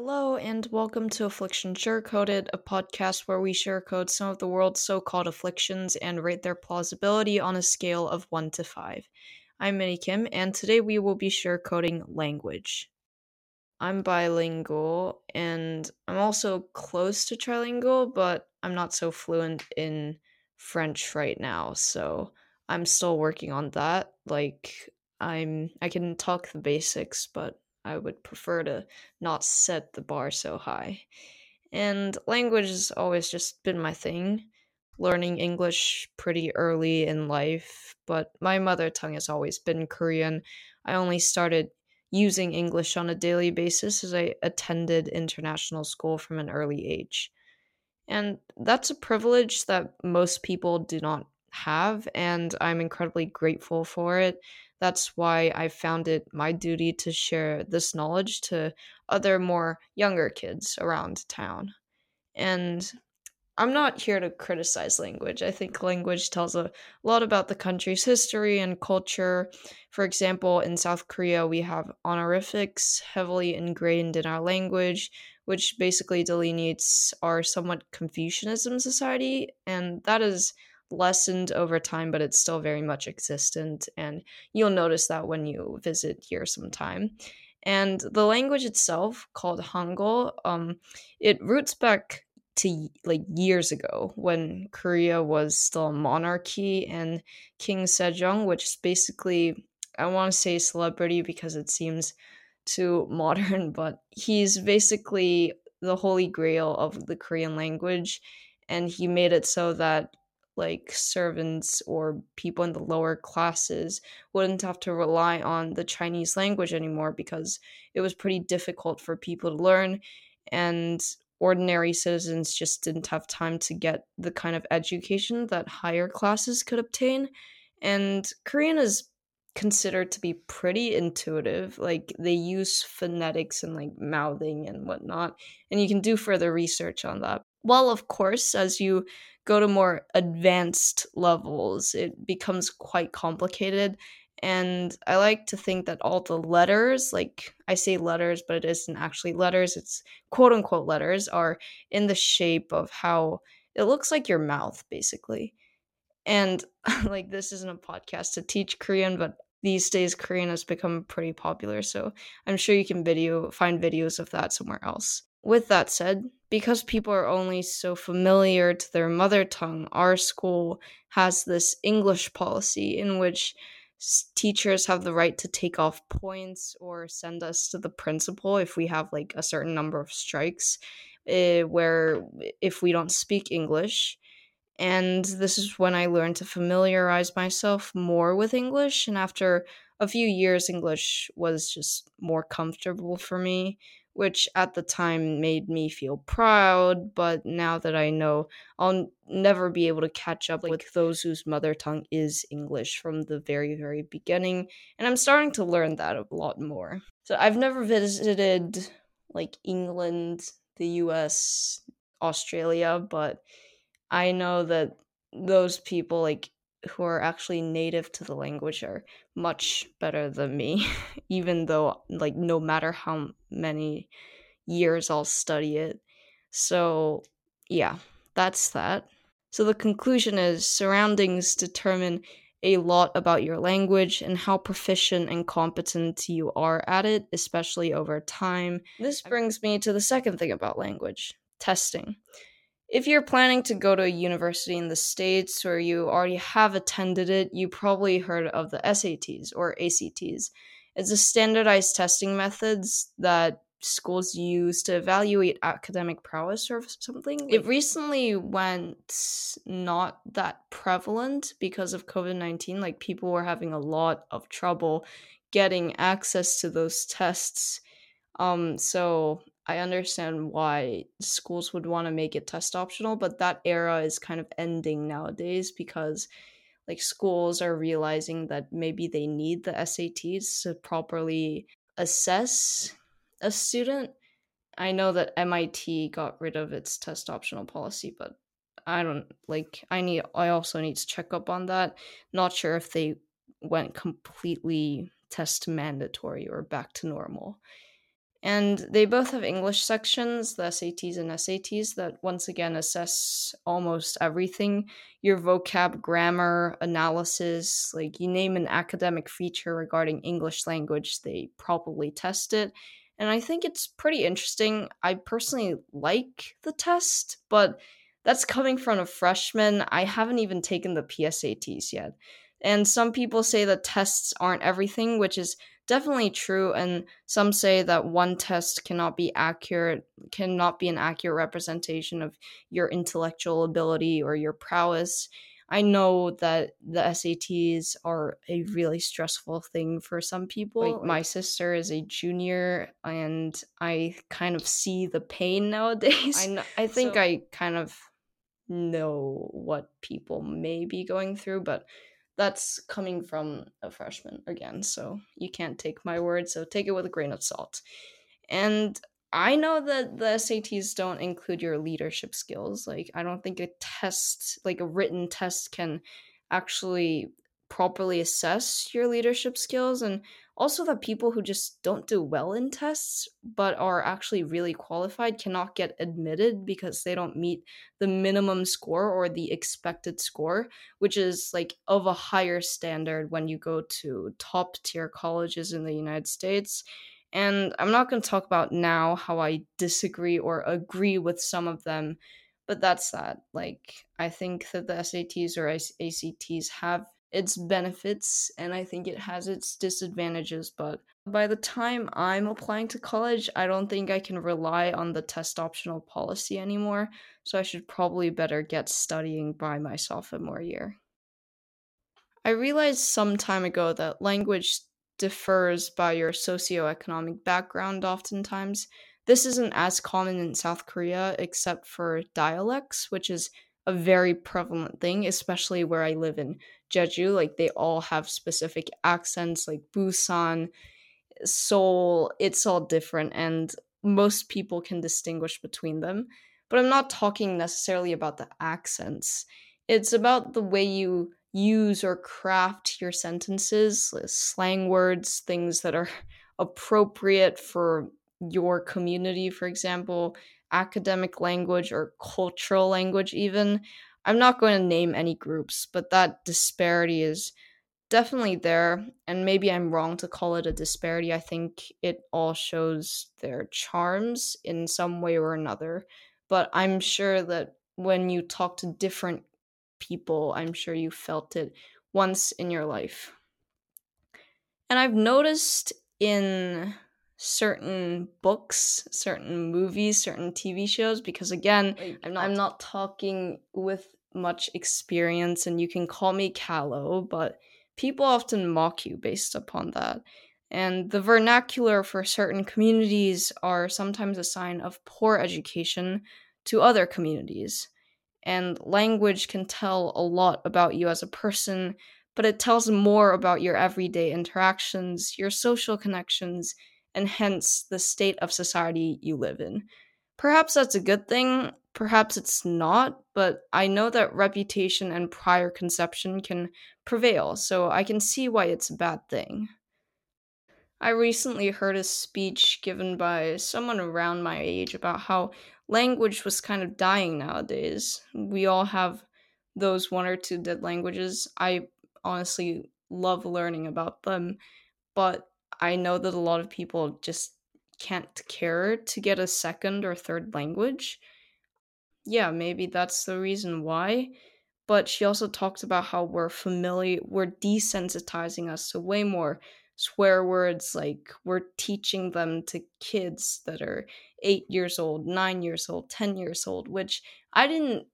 Hello, and welcome to Affliction Sugarcoated, a podcast where we sugarcoat some of the world's so called afflictions and rate their plausibility on a scale of 1 to 5. I'm Minnie Kim, and today we will be sugarcoating language. I'm bilingual, and I'm also close to trilingual, but I'm not so fluent in French right now, so I'm still working on that. Like, I'm I can talk the basics, but I would prefer to not set the bar so high. And language has always just been my thing. Learning English pretty early in life, but my mother tongue has always been Korean. I only started using English on a daily basis as I attended international school from an early age. And that's a privilege that most people do not have, and I'm incredibly grateful for it. That's why I found it my duty to share this knowledge to other more younger kids around town. And I'm not here to criticize language. I think language tells a lot about the country's history and culture. For example, in South Korea, we have honorifics heavily ingrained in our language, which basically delineates our somewhat Confucianism society, and that is lessened over time, but it's still very much existent. And you'll notice that when you visit here sometime. And the language itself, called Hangul, um, it roots back to like years ago when Korea was still a monarchy and King Sejong, which is basically, I want to say celebrity because it seems too modern, but he's basically the holy grail of the Korean language. And he made it so that like servants or people in the lower classes wouldn't have to rely on the Chinese language anymore because it was pretty difficult for people to learn and ordinary citizens just didn't have time to get the kind of education that higher classes could obtain. And Korean is considered to be pretty intuitive. Like they use phonetics and like mouthing and whatnot. And you can do further research on that. Well, of course, as you go to more advanced levels, it becomes quite complicated. And I like to think that all the letters, like I say letters, but it isn't actually letters, it's quote unquote letters, are in the shape of how it looks like your mouth, basically. And like, this isn't a podcast to teach Korean, but these days Korean has become pretty popular, so I'm sure you can video find videos of that somewhere else. With that said, because people are only so familiar to their mother tongue, our school has this English policy in which teachers have the right to take off points or send us to the principal if we have like a certain number of strikes uh, where if we don't speak english. And this is when i learned to familiarize myself more with english and after a few years english was just more comfortable for me which at the time made me feel proud. But now that I know, I'll never be able to catch up with those whose mother tongue is English from the very, very beginning. And I'm starting to learn that a lot more. So I've never visited like England, the US, Australia, but I know that those people like who are actually native to the language are much better than me even though like no matter how many years I'll study it. So yeah that's that. So the conclusion is surroundings determine a lot about your language and how proficient and competent you are at it especially over time. This brings me to the second thing about language testing if you're planning to go to a university in the States or you already have attended it, you probably heard of the SATs or ACTs. It's a standardized testing methods that schools use to evaluate academic prowess or something. It recently went not that prevalent because of COVID 19. Like, people were having a lot of trouble getting access to those tests. Um, so I understand why schools would want to make it test optional, but that era is kind of ending nowadays because like schools are realizing that maybe they need the SATs to properly assess a student. I know that MIT got rid of its test optional policy, but I don't like I need I also need to check up on that. Not sure if they went completely test mandatory or back to normal. And they both have English sections, the SATs and SATs, that once again assess almost everything your vocab, grammar, analysis. Like you name an academic feature regarding English language, they probably test it. And I think it's pretty interesting. I personally like the test, but that's coming from a freshman. I haven't even taken the PSATs yet. And some people say that tests aren't everything, which is definitely true and some say that one test cannot be accurate cannot be an accurate representation of your intellectual ability or your prowess. I know that the sats are a really stressful thing for some people. Like, my sister is a junior and i kind of see the pain nowadays. i, know, I think so, i kind of know what people may be going through but that's coming from a freshman again, so you can't take my word, so take it with a grain of salt. And I know that the SATs don't include your leadership skills. Like, I don't think a test, like a written test, can actually properly assess your leadership skills. And also, that people who just don't do well in tests but are actually really qualified cannot get admitted because they don't meet the minimum score or the expected score, which is like of a higher standard when you go to top tier colleges in the United States. And I'm not going to talk about now how I disagree or agree with some of them, but that's that. Like, I think that the SATs or ACTs have its benefits and I think it has its disadvantages, but by the time I'm applying to college, I don't think I can rely on the test optional policy anymore, so I should probably better get studying by my sophomore year. I realized some time ago that language differs by your socioeconomic background oftentimes. This isn't as common in South Korea except for dialects, which is a very prevalent thing, especially where I live in Jeju. Like they all have specific accents, like Busan, Seoul. It's all different, and most people can distinguish between them. But I'm not talking necessarily about the accents. It's about the way you use or craft your sentences, uh, slang words, things that are appropriate for your community, for example, academic language or cultural language, even. I'm not going to name any groups, but that disparity is definitely there. And maybe I'm wrong to call it a disparity. I think it all shows their charms in some way or another. But I'm sure that when you talk to different people, I'm sure you felt it once in your life. And I've noticed in certain books, certain movies, certain TV shows because again, like, I'm not I'm not talking with much experience and you can call me callow, but people often mock you based upon that. And the vernacular for certain communities are sometimes a sign of poor education to other communities. And language can tell a lot about you as a person, but it tells more about your everyday interactions, your social connections, and hence the state of society you live in. Perhaps that's a good thing, perhaps it's not, but I know that reputation and prior conception can prevail, so I can see why it's a bad thing. I recently heard a speech given by someone around my age about how language was kind of dying nowadays. We all have those one or two dead languages. I honestly love learning about them, but I know that a lot of people just can't care to get a second or third language. Yeah, maybe that's the reason why. But she also talks about how we're familiar, we're desensitizing us to way more swear words. Like we're teaching them to kids that are eight years old, nine years old, 10 years old, which I didn't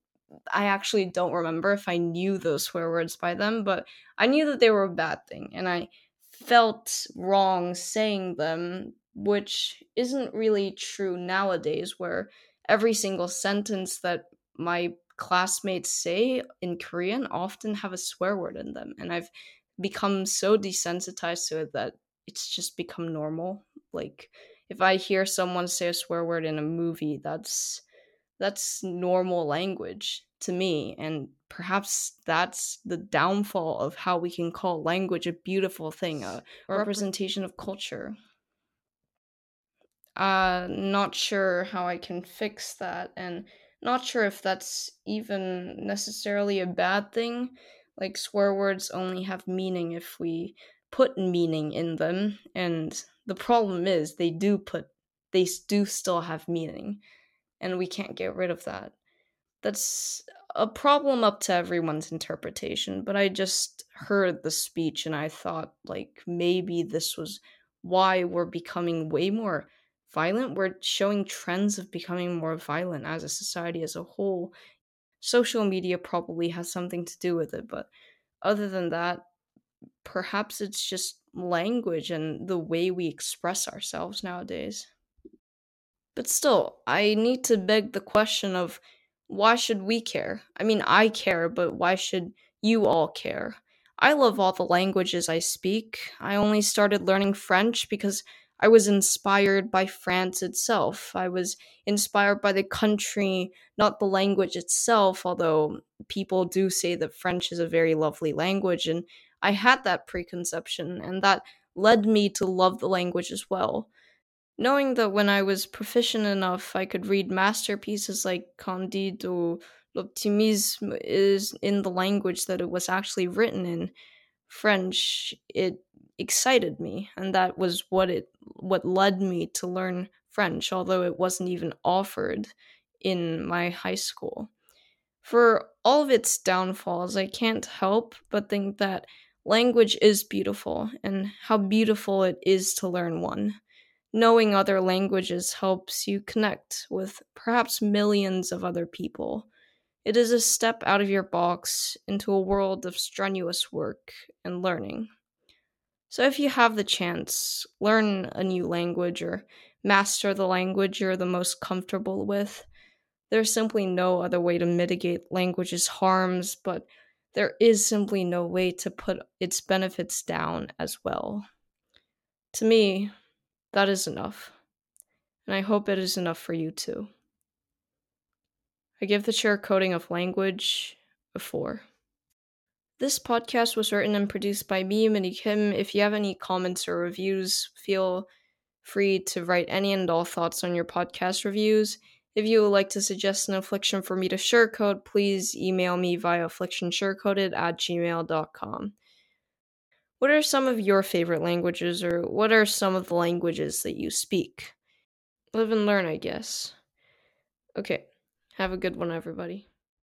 I actually don't remember if I knew those swear words by them, but I knew that they were a bad thing, and I felt wrong saying them, which isn't really true nowadays, where every single sentence that my classmates say in Korean often have a swear word in them. And I've become so desensitized to it that it's just become normal. Like if I hear someone say a swear word in a movie, that's that's normal language to me and perhaps that's the downfall of how we can call language a beautiful thing a representation of culture Uh, not sure how I can fix that, and not sure if that's even necessarily a bad thing. Like, swear words only have meaning if we put meaning in them, and the problem is they do put, they do still have meaning, and we can't get rid of that. That's a problem up to everyone's interpretation, but I just heard the speech and I thought, like, maybe this was why we're becoming way more violent. We're showing trends of becoming more violent as a society as a whole. Social media probably has something to do with it, but other than that, perhaps it's just language and the way we express ourselves nowadays. But still, I need to beg the question of why should we care? I mean, I care, but why should you all care? I love all the languages I speak. I only started learning French because I was inspired by France itself. I was inspired by the country, not the language itself, although people do say that French is a very lovely language, and I had that preconception, and that led me to love the language as well. Knowing that when I was proficient enough, I could read masterpieces like Candide or L'Optimisme is in the language that it was actually written in, French, it excited me, and that was what it what led me to learn French, although it wasn't even offered in my high school. For all of its downfalls, I can't help but think that language is beautiful and how beautiful it is to learn one. Knowing other languages helps you connect with perhaps millions of other people. It is a step out of your box into a world of strenuous work and learning. So, if you have the chance, learn a new language or master the language you're the most comfortable with. There's simply no other way to mitigate language's harms, but there is simply no way to put its benefits down as well. To me, that is enough. And I hope it is enough for you too. I give the sugarcoating of language a 4. This podcast was written and produced by me, Minnie Kim. If you have any comments or reviews, feel free to write any and all thoughts on your podcast reviews. If you would like to suggest an affliction for me to sugarcoat, please email me via afflictionsugarcoated at gmail.com. What are some of your favorite languages, or what are some of the languages that you speak? Live and learn, I guess. Okay, have a good one, everybody.